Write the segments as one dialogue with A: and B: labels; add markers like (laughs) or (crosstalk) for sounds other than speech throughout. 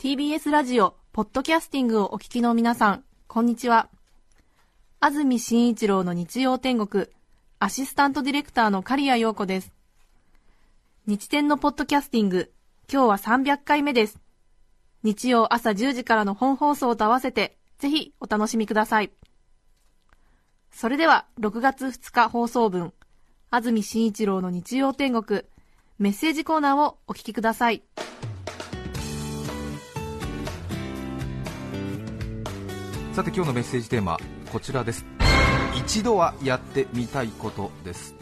A: TBS
B: ラジオ、ポッドキャスティングをお聞きの皆さん、こんにちは。安住紳一郎の日曜天国、アシスタントディレクターの刈谷陽子です。日天のポッドキャスティング、今日は300回目です。日曜朝10時からの本放送と合わせて、ぜひお楽しみください。それでは、6月2日放送分、安住紳一郎の日曜天国、メッセージコーナーをお聞きください。
C: さて今日のメッセージテーマこちらです。一度はやってみたいことです。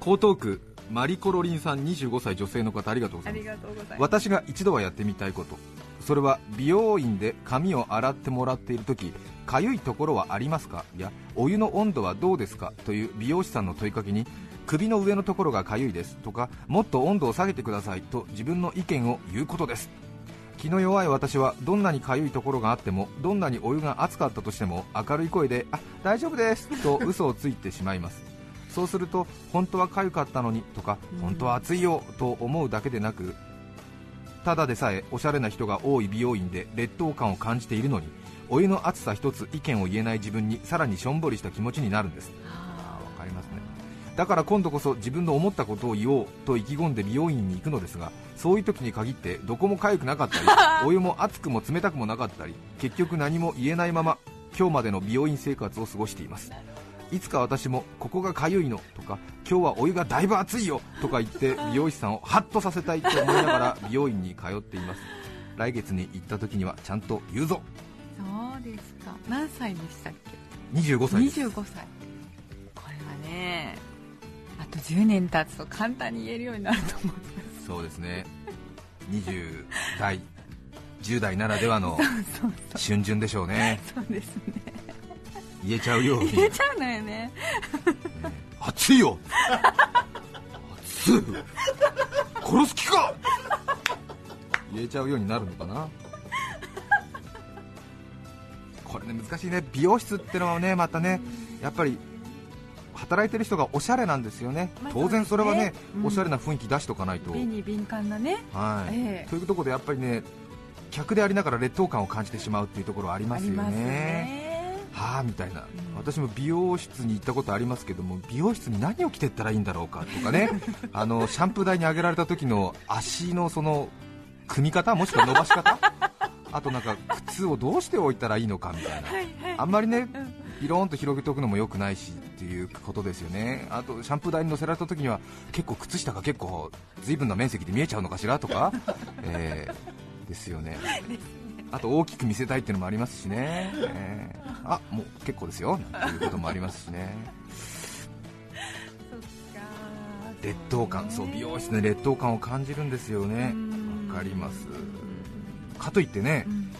C: 江東区マリコロリンさん25歳女性の方ありがとうございます。私が一度はやってみたいこと。それは美容院で髪を洗ってもらっている時かゆいところはありますか？やお湯の温度はどうですか？という美容師さんの問いかけに首の上のところがかゆいですとかもっと温度を下げてくださいと自分の意見を言うことです気の弱い私はどんなにかゆいところがあってもどんなにお湯が熱かったとしても明るい声であ大丈夫ですと嘘をついてしまいます。そうすると本当はかゆかったのにとか本当は暑いよと思うだけでなくただでさえおしゃれな人が多い美容院で劣等感を感じているのにお湯の熱さ一つ意見を言えない自分にさらにしょんぼりした気持ちになるんですだから今度こそ自分の思ったことを言おうと意気込んで美容院に行くのですがそういう時に限ってどこも痒くなかったり (laughs) お湯も熱くも冷たくもなかったり結局何も言えないまま今日までの美容院生活を過ごしています。いつか私もここが痒いのとか今日はお湯がだいぶ熱いよとか言って (laughs) 美容師さんをハッとさせたいと思いながら美容院に通っています。来月に行った時にはちゃんと言うぞ。
D: そうですか。何歳でしたっ
C: 25
D: け
C: 歳です。
D: 25歳。これはねあと10年経つと簡単に言えるようになると思う
C: そうですね。20代10代ならではの (laughs) 春巡でしょうね。
D: そうですね。
C: 言えちゃうよ
D: 言えちゃうのよね。
C: 熱いよ。熱い。殺す気か。言えちゃうようになるのかな。これね難しいね。美容室ってのはねまたねやっぱり働いてる人がおしゃれなんですよね、
D: まあ
C: 当然それはね
D: そうん。
C: おしゃれな雰囲気出しとかないと、
D: 敏感なね。
C: はい。
D: ええ。
C: というところでやっぱりね客でありながら劣等感を感じてしまうっていうところはありますよ
D: あります
C: ね
D: ね。
C: はあみたいな、
D: ん。
C: 私も美容室に行ったことありますけども美容室に何を着てったらいいんだろうかとかね。(laughs) あのシャンプー台に上げられた時の足のその組み方もしくは伸ばし方？(laughs) あとなんか靴をどうしておいたらいいのかみたいな。
D: はいはい。
C: あんまりねピローンと広げておくのも良くないしっていうことですよね。あとシャンプー台に乗せられた時には結構靴下が結構随分な面積で見えちゃうのかしらとか、(laughs) えーですよね。あと大きく見せたいっていうのもありますしね、(laughs) えーあもう結構ですよ。なんていうこともありますしね。(laughs) 劣等感。そう美容室で劣等感を感じるんですよね。
D: うん。
C: わかります。かといってね
D: うん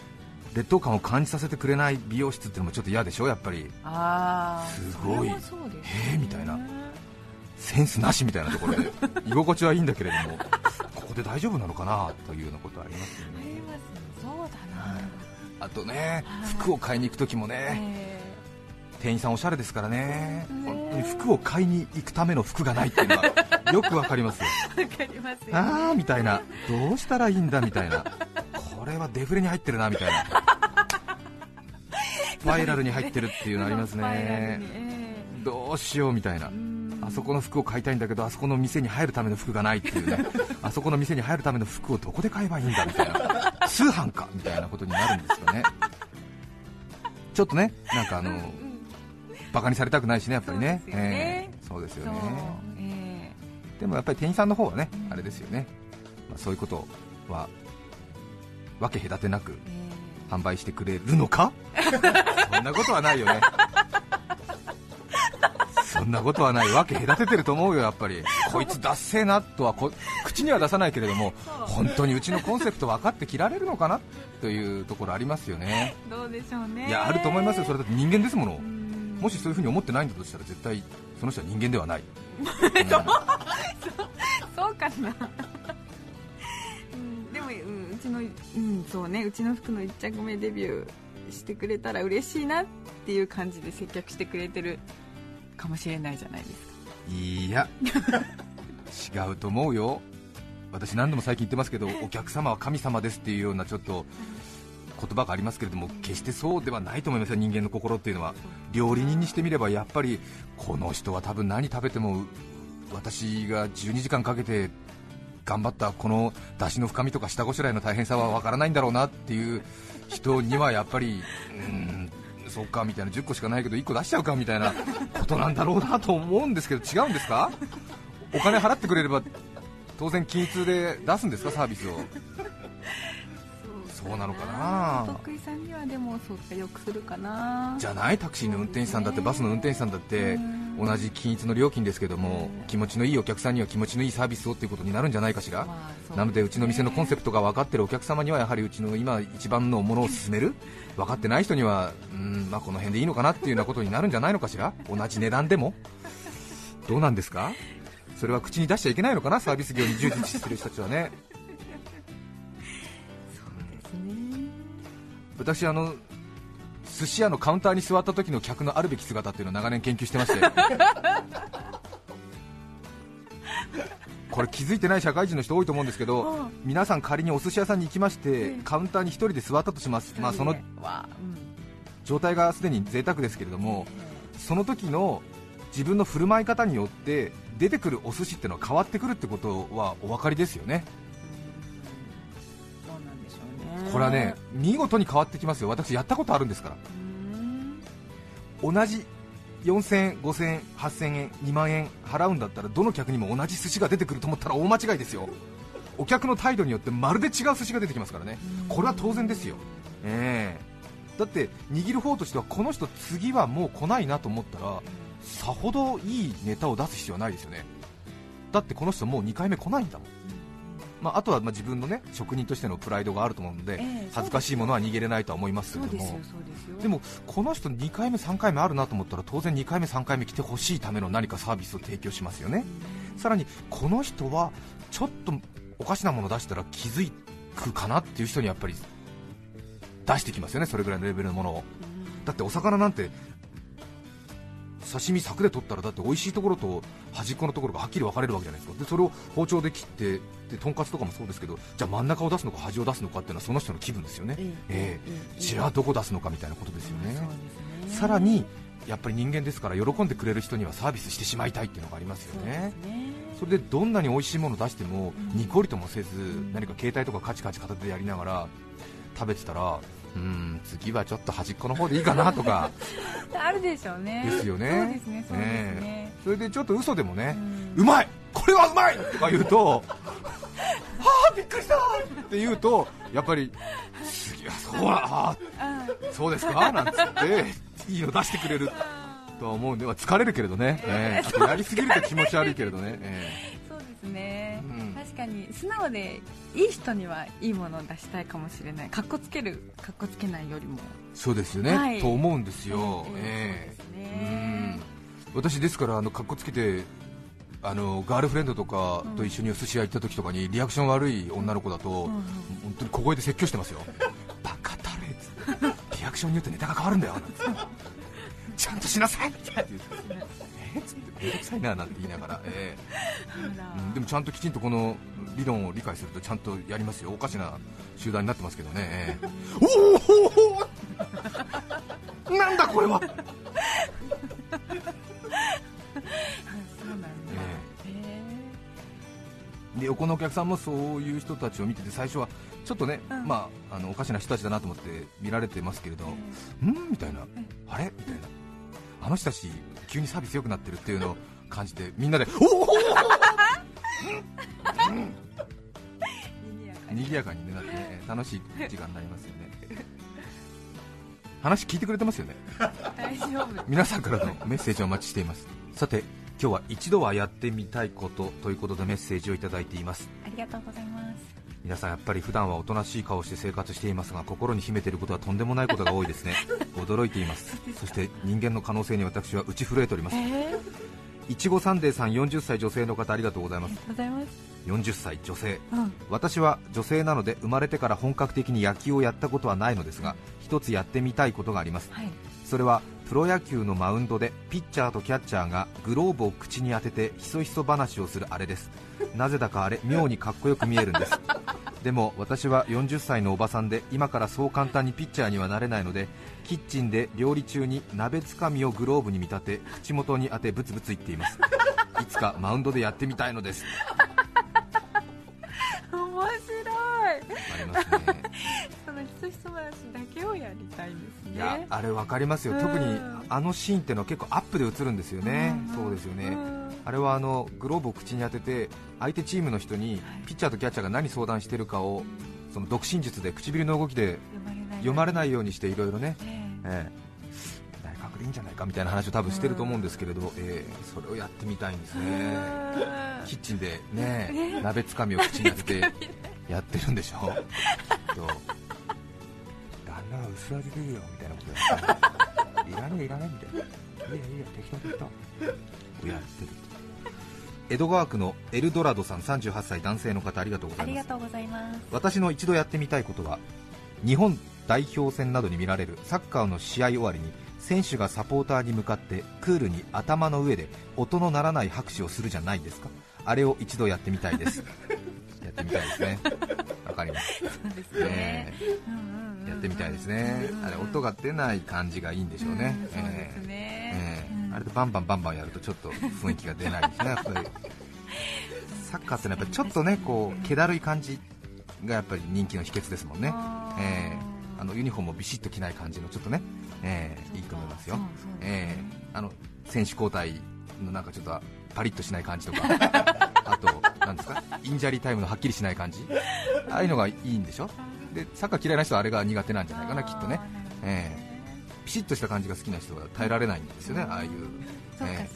C: 劣等感を感じさせてくれない美容室っていうのもちょっと嫌でしょやっぱり。すごい。
D: ね。
C: へえみたいな。センスなしみたいなところで。(laughs) 居心地はいいんだけれども。ここで大丈夫なのかなというようなことありますよね。
D: ありますね。そうだな。
C: あとね
D: はい。
C: 服を買いに行く時もね
D: え
C: 店員さんおしゃれですからね。
D: ね
C: 本当に服を買いに行くための服がないっていうのは (laughs) よくわかりますよ。
D: かりますよ。ね
C: あーみたいな。どうしたらいいんだみたいな。これはデフレに入ってるなみたいなスパイラルに入ってるっていうのありますね。どうしようみたいな。あそこの服を買いたいんだけどあそこの店に入るための服がないっていうね。(laughs) あそこの店に入るための服をどこで買えばいいんだみたいな通販かみたいなことになるんですよね。ちょっとねなんかあのバカにされたくないしねやっぱりね。
D: そうですよね。
C: でもやっぱり店員さんの方はねあれですよね、まあ、そういうことは分け隔てなく
D: ええ
C: 販売してくれるのか？(laughs) そんなことはないよね。そんなことはないわけ隔ててると思うよやっぱり。こいつダッセーなとはこ口には出さないけれども本当にうちのコンセプト分かって切られるのかな？というところありますよね。
D: どうでしょうね。
C: いやあると思いますよ。それだって人間ですもの。
D: うん。
C: もしそういうふうに思ってないんだとしたら絶対その人は人間ではない、(laughs)
D: そうかな、(laughs) うん、でも、うん、うちの、うん、そうねうちの服の1着目デビューしてくれたら嬉しいなっていう感じで接客してくれてるかもしれないじゃないですか。
C: いや。違うと思うよ。私何度も最近言ってますけどお客様は神様ですっていうようなちょっと言葉がありますけれども決してそうではないと思いますよ人間の心っていうのは。料理人にしてみればやっぱりこの人は多分何食べても私が12時間かけて頑張ったこの出汁の深みとか下ごしらえの大変さはわからないんだろうなっていう人にはやっぱりうーんそうかみたいな10個しかないけど1個出しちゃうかみたいなことなんだろうなと思うんですけど違うんですか？お金払ってくれれば当然均一で出すんですかサービスを？そうなのかな？
D: お得意さんにはでもそうかよくするかな。
C: じゃない？タクシーの運転手さんだってバスの運転手さんだって同じ均一の料金ですけども気持ちのいいお客さんには気持ちのいいサービスをっていうことになるんじゃないかしら、
D: まあそう
C: なのでうちの店のコンセプトが分かってるお客様にはやはりうちの今一番のものを勧める？(laughs) 分かってない人にはうん、まあ、この辺でいいのかなっていうようなことになるんじゃないのかしら？同じ値段でも？どうなんですか？それは口に出しちゃいけないのかな？サービス業に従事してる人たちはね。(laughs)
D: ですね。
C: 私あの寿司屋のカウンターに座った時の客のあるべき姿っていうのを長年研究してまして。これ気づいてない社会人の人多いと思うんですけど皆さん仮にお寿司屋さんに行きましてカウンターに1人で座ったとします、まあ、その状態がすでに贅沢ですけれどもその時の自分の振る舞い方によって出てくるお寿司っていうのは変わってくるってことはお分かりですよねれはね。見事に変わってきますよ。私やったことあるんですから。
D: うん
C: 同じ4000円、5000円、8000円、2万円払うんだったらどの客にも同じ寿司が出てくると思ったら大間違いですよ、お客の態度によってまるで違う寿司が出てきますからね、これは当然ですよ、ええ。だって握る方としてはこの人、次はもう来ないなと思ったらさほどいいネタを出す必要はないですよね、だってこの人もう2回目来ないんだもん。まあ、あとはまあ自分のね職人としてのプライドがあると思うので、
D: ええ
C: 恥ずかしいものは握れないとは思いますけれども。
D: で
C: もこの人2回目、3回目あるなと思ったら当然2回目、3回目来てほしいための何かサービスを提供しますよね、さらにこの人はちょっとおかしなもの出したら気づくかなっていう人にやっぱり出してきますよね、それぐらいのレベルのものを。だってお魚なんて刺身柵で取ったらだって美味しいところと端っこのところがはっきり分かれるわけじゃないですか。でそれを包丁で切ってでとんかつとかもそうですけどじゃあ真ん中を出すのか端を出すのかっていうのはその人の気分ですよね、ええ。じゃあどこ出すのかみたいなことですよね、さらにやっぱり人間ですから喜んでくれる人にはサービスしてしまいたいっていうのがありますよね。それでどんなに美味しいものを出してもにこりともせず何か携帯とかカチカチ片手でやりながら食べてたらうーん次はちょっと端っこの方でいいかなとか。(laughs)
D: あるでしょうね。
C: ですよね。
D: そうですねね。
C: え。それでちょっと嘘でもね
D: うん。
C: うまいこれはうまいとか言うと (laughs) はあびっくりしたって言うとやっぱり次はそうだあーそうですか？なんつっていいの出してくれるとは思うんで、まあ疲れるけれどね、え。えあとやりすぎると気持ち悪いけれどね、え
D: そうですね、
C: うん
D: 確かに素直でいい人にはいいものを出したいかもしれない。かっこつけるかっこつけないよりも。
C: えそうですよね、
D: はい。
C: と思うんですよ、
D: え
C: え。私ですからあのかっこつけてあのガールフレンドとかと一緒にお寿司屋行った時とかにリアクション悪い女の子だと、本当に小声で説教してますよ。(laughs) バカタレっつって。リアクションによってネタが変わるんだよ。ちゃんとしなさいって言ってえっつってめんどくさいななんて言いながら、ええ。うんでもちゃんときちんとこの理論を理解するとちゃんとやりますよ。おかしな集団になってますけどね、ええ。(laughs) おおなんだこれは。
D: そうなんだ、
C: え
D: へ
C: で横のお客さんもそういう人たちを見てて最初はちょっとね、
D: うん。
C: まあ、あのおかしな人たちだなと思って見られてますけれど、うん。みたいな、あれ？みたいな、あの人たち、急にサービス良くなってるっていうのを感じて、みんなで、(laughs) おお
D: え賑やかに
C: 賑やかに、ね、なって、ね、楽しい時間になりますよね。(laughs) 話聞いてくれてますよね？
D: 大丈夫。
C: 皆さんからのメッセージをお待ちしています。さて今日は一度はやってみたいことということでメッセージをいただいています。
D: ありがとうございます
C: 皆さんやっぱり普段はおとなしい顔をして生活していますが心に秘めていることはとんでもないことが多いですね。(laughs) 驚いています。そして人間の可能性に私は打ち震えております。
D: えー、
C: いちごサンデーさん40歳女性の方ありがとうございます。
D: ありがとうございます。
C: 40歳女性。
D: うん。
C: 私は女性なので生まれてから本格的に野球をやったことはないのですが一つやってみたいことがあります。
D: はい
C: それはプロ野球のマウンドでピッチャーとキャッチャーがグローブを口に当ててひそひそ話をするあれです。なぜだかあれ妙にかっこよく見えるんです。でも私は40歳のおばさんで今からそう簡単にピッチャーにはなれないのでキッチンで料理中に鍋つかみをグローブに見立て口元に当てブツブツ言っています。いつかマウンドでやってみたいのです。
D: 面白い。
C: ありますね
D: そのひそ話だけをやりたいんですね。
C: いやあれ分かりますよ、
D: うん。
C: 特にあのシーンってのは結構アップで映るんですよね、
D: うん。
C: そうですよね、
D: うん。
C: あれはあのグローブを口に当てて相手チームの人にピッチャーとキャッチャーが何相談してるかをその独身術で唇の動きで
D: 読まれない
C: ように。していろいろね、
D: え
C: え。いいんじゃないかみたいな話を多分してると思うんですけれど、ええそれをやってみたいんです
D: え
C: ね、キッチンでね鍋つかみを口に当ててやってるんでしょと (laughs) 旦那は薄味でいいよみたいなことや。っていらねえいらねえみたいないいやいいや適当適当。をやってる。江戸川区のエルドラドさん38歳男性の方ありがとうございます。
D: ありがとうございます。
C: 私の一度やってみたいことは日本代表戦などに見られるサッカーの試合終わりに選手がサポーターに向かってクールに頭の上で音の鳴らない拍手をするじゃないですか。あれを一度やってみたいです。やってみたいですね。わかります。
D: そうです
C: ね
D: ねうんうんうん
C: やってみたいですね。あれ音が出ない感じがいいんでしょうね。
D: うんそうですね。
C: えあれでバンバンバンバンやるとちょっと雰囲気が出ないですねやっぱり。(laughs) サッカーってのはやっぱりちょっとねこう気だるい感じがやっぱり人気の秘訣ですもんね。ええ。あのユニフォームもビシッと着ない感じのちょっとね、ええいいと思いますよ。ええ。あの選手交代のなんかちょっとパリッとしない感じとか。(laughs) あとなんですか？インジャリータイムのはっきりしない感じ。ああいうのがいいんでしょ？でサッカー嫌いな人はあれが苦手なんじゃないかなきっとね。ええ。ピシッとした感じが好きな人は耐えられないんですよね、ああいう、え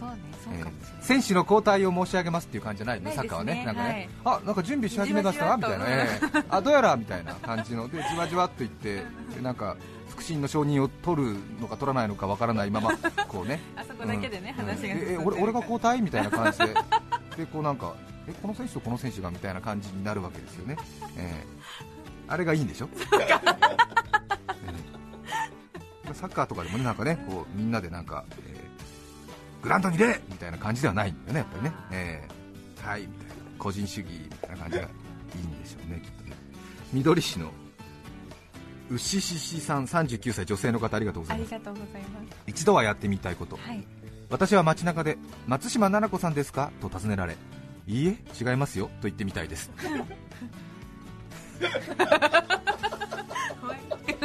C: 選手の交代を申し上げますっていう感じじゃないの、
D: ない
C: サッカーはね、なんかね、
D: はい
C: あなんか準備し始めました？みたいな、ええ。あどうやらみたいな感じの、でじわじわっといって、でなんか腹心の承認を取るのか取らないのかわからないまま、(laughs) こうね、
D: あそこだけでね、
C: うん。
D: 話が
C: え俺俺が交代みたいな感じで、でこうなんかえこの選手とこの選手がみたいな感じになるわけですよね、ええあれがいいんでしょ？ええサッカーとかでもねなんかねこうみんなでなんか、えーグラウンドに出!みたいな感じではないんだよねやっぱりね、えーはいみたいな。個人主義みたいな感じがいいんでしょうねきっとね。緑市の牛ししさん39歳女性の方ありがとうございます。一度はやってみたいこと。
D: はい。
C: 私は街中で松島菜々子さんですか？と尋ねられいいえ違いますよと言ってみたいです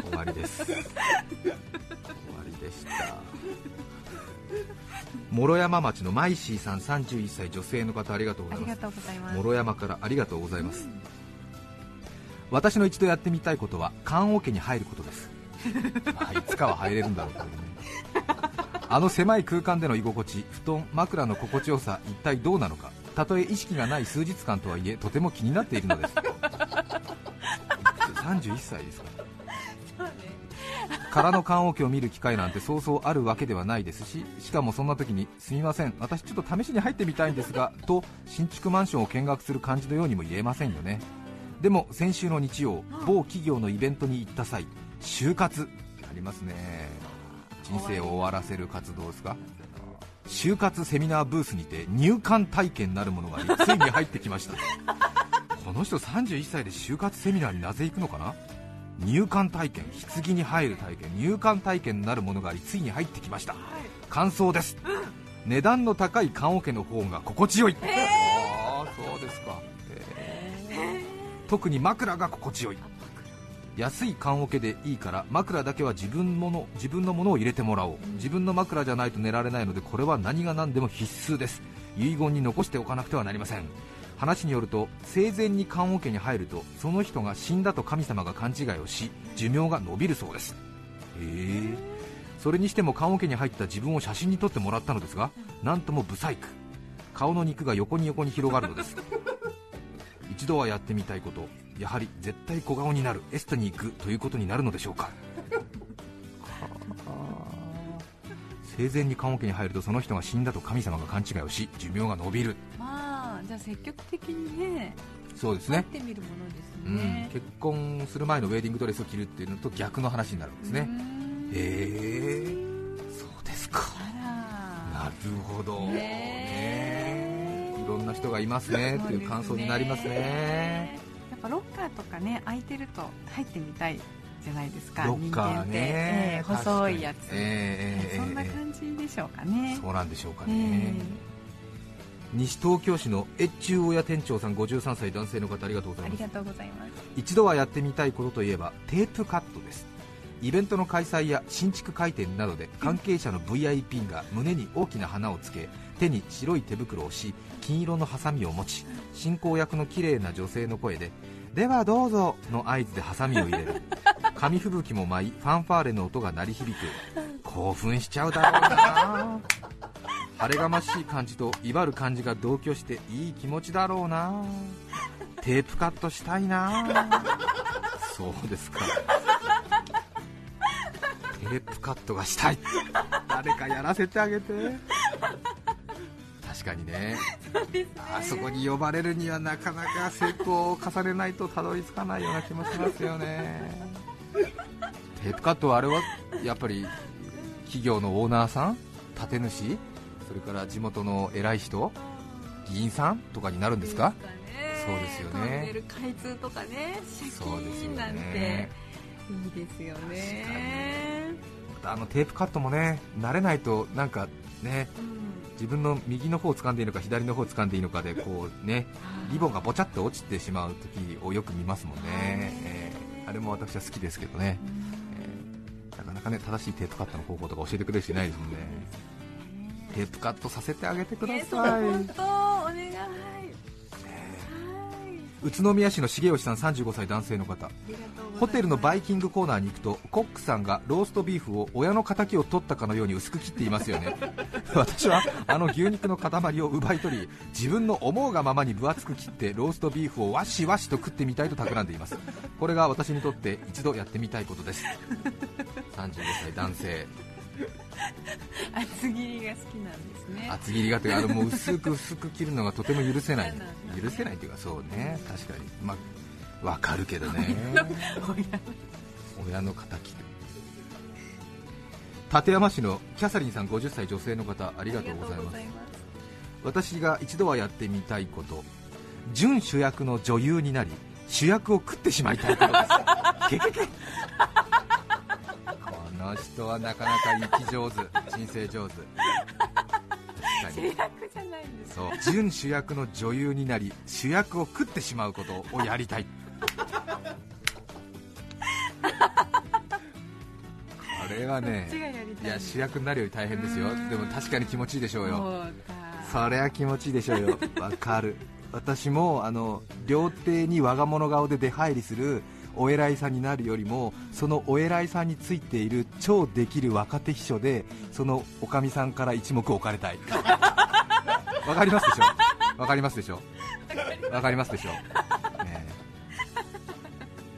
C: 終わりです。終わりでした。諸山町のマイシーさん31歳女性の方ありがとうございます。諸山からありがとうございます。私の一度やってみたいことは棺桶に入ることです、まあ、いつかは入れるんだろうけどね。あの狭い空間での居心地布団枕の心地よさ一体どうなのか。たとえ意識がない数日間とはいえとても気になっているのです31歳ですから空の棺桶を見る機会なんてそうそうあるわけではないですししかもそんな時にすみません私ちょっと試しに入ってみたいんですがと新築マンションを見学する感じのようにも言えませんよね。でも先週の日曜某企業のイベントに行った際就活ありますね。人生を終わらせる活動ですか？就活セミナーブースにて入管体験なるものがありついに入ってきましたこの人31歳で就活セミナーになぜ行くのかな？入管体験棺に入る体験入管体験なるものがありついに入ってきました。感想です、値段の高い棺桶の方が心地よい、ああそうですか、特に枕が心地よい。安い棺桶でいいから枕だけは自分もの自分のものを入れてもらおう。自分の枕じゃないと寝られないのでこれは何が何でも必須です。遺言に残しておかなくてはなりません話によると生前に棺桶に入るとその人が死んだと神様が勘違いをし寿命が延びるそうです。へえ。それにしても棺桶に入った自分を写真に撮ってもらったのですがなんともブサイク顔の肉が横に横に広がるのです。(laughs) 一度はやってみたいことやはり絶対小顔になるエステに行くということになるのでしょうか。生前に棺桶に入るとその人が死んだと神様が勘違いをし寿命が伸びる
D: 積極的にね
C: そうですね。
D: 待ってみるものです
C: うん。
D: ね、
C: 結婚する前のウェディングドレスを着るっていうのと逆の話になるんですね。
D: うん。
C: へえそうですか。
D: あ
C: なるほど、
D: へ
C: ね。いろんな人がいますね。っていう感想になりますね。
D: やっぱロッカーとかね空いてると入ってみたいじゃないですか。
C: ロッカーね。
D: ええ細いやつ、
C: ええええ
D: そんな
C: ええ
D: 感じでしょうかね。
C: そうなんでしょうか
D: え
C: ね、
D: え
C: 西東京市の越中親店長さん53歳男性の方ありがとうございます。
D: ありがとうございます。
C: 一度はやってみたいことといえばテープカットです。イベントの開催や新築開店などで関係者の VIP が胸に大きな花をつけ手に白い手袋をし金色のハサミを持ち進行役の綺麗な女性の声で「ではどうぞ」の合図でハサミを入れる。(laughs) 紙吹雪も舞いファンファーレの音が鳴り響く。興奮しちゃうだろうな晴れがましい感じと威張る感じが同居していい気持ちだろうな。(laughs) テープカットしたいな。そうですか。テープカットがしたい。誰かやらせてあげて。確かにね。あそこに呼ばれるにはなかなか成功を重ねないとたどり着かないような気もしますよね。テープカットはあれはやっぱり企業のオーナーさん？建主？それから地元の偉い人議員さんとかになるんですか？そうですよね。
D: トンネル開通とかねシャキ
C: そうですよ
D: ーンなんて
C: ね
D: いいですよね。
C: あのテープカットもね慣れないとなんかね
D: うん。
C: 自分の右の方を掴んでいいのか左の方を掴んでいいのかでこうねリボンがぼちゃって落ちてしまう時をよく見ますもんね、えーあれも私は好きですけどね、えーなかなかね正しいテープカットの方法とか教えてくれる人いないですもんねテープカットさせてあげてくだ
D: え
C: さい、
D: 本当お願い。はい
C: 宇都宮市の重吉さん35歳男性の方。ホテルのバイキングコーナーに行くとコックさんがローストビーフを親の敵を取ったかのように薄く切っていますよね。(laughs) 私はあの牛肉の塊を奪い取り自分の思うがままに分厚く切ってローストビーフをわしわしと食ってみたいと企んでいます。これが私にとって一度やってみたいことです。35歳男性 (laughs)
D: 厚切りが好きなんですね。
C: 厚切りがというかあのもう薄く薄く切るのがとても許せない。
D: 嫌なんだ
C: 許せないというかそうね。確かに。まあわかるけどね。親の敵館山市のキャサリンさん50歳女性の方ありがとうございます。私が一度はやってみたいこと。準主役の女優になり主役を食ってしまいたいことですけけけこの人はなかなか生き上手人生上手。
D: 主役じゃないんです
C: そう。準主役の女優になり主役を食ってしまうことをやりたい。これはね
D: い
C: いや主役になるより大変ですよ。
D: うん。
C: でも確かに気持ちいいでしょうよ。
D: そうだ
C: そりゃ気持ちいいでしょうよ。わかる。私もあの料亭に我が物顔で出入りするお偉いさんになるよりもそのお偉いさんについている超できる若手秘書でそのおかみさんから一目置かれたい。(laughs) わかりますでしょ？わかりますでしょ？わかりますでしょ、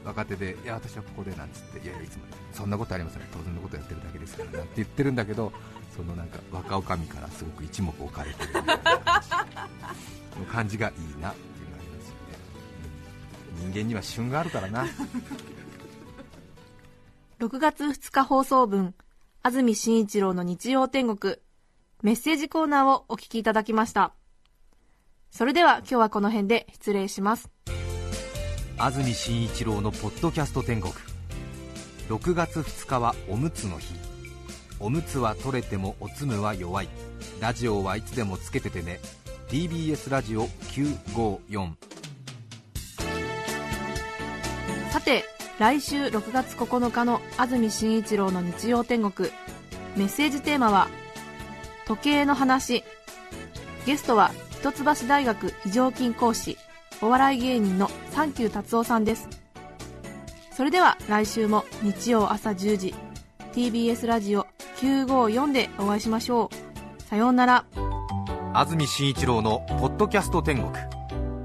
C: 若手でいや私はここでなんつっていやいやいつもそんなことありません。当然のことやってるだけですからなんて言ってるんだけどそのなんか若女将からすごく一目置かれてる。みたいな感じがいいな人間には旬があるからな。(laughs)
B: 6月2日放送分、安住紳一郎の日曜天国、メッセージコーナーをお聞きいただきました。それでは今日はこの辺で失礼します。
C: 安住紳一郎のポッドキャスト天国。6月2日はおむつの日。おむつは取れてもおつむは弱い。ラジオはいつでもつけててね。TBS ラジオ954
B: さて、来週6月9日の安住紳一郎の日曜天国、メッセージテーマは、時計の話。ゲストは、一橋大学非常勤講師、お笑い芸人のサンキュー達夫さんです。それでは来週も日曜朝10時、TBS ラジオ954でお会いしましょう。さようなら。
C: 安住紳一郎の「ポッドキャスト天国」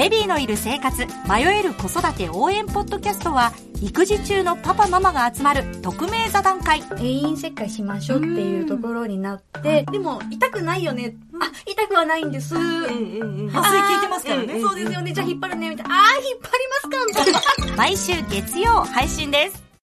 E: ベビーのいる生活迷える子育て応援ポッドキャストは育児中のパパママが集まる匿名座談会
F: 定員切開しましょうっていうところになって、でも痛くないよね。あ、痛くはないんです。
D: うんうんうん
F: 麻酔効いてますからね。そうですよね。じゃあ引っ張るね。みたいな。あー、引っ張りますかみたいな。(laughs)
E: 毎週月曜配信です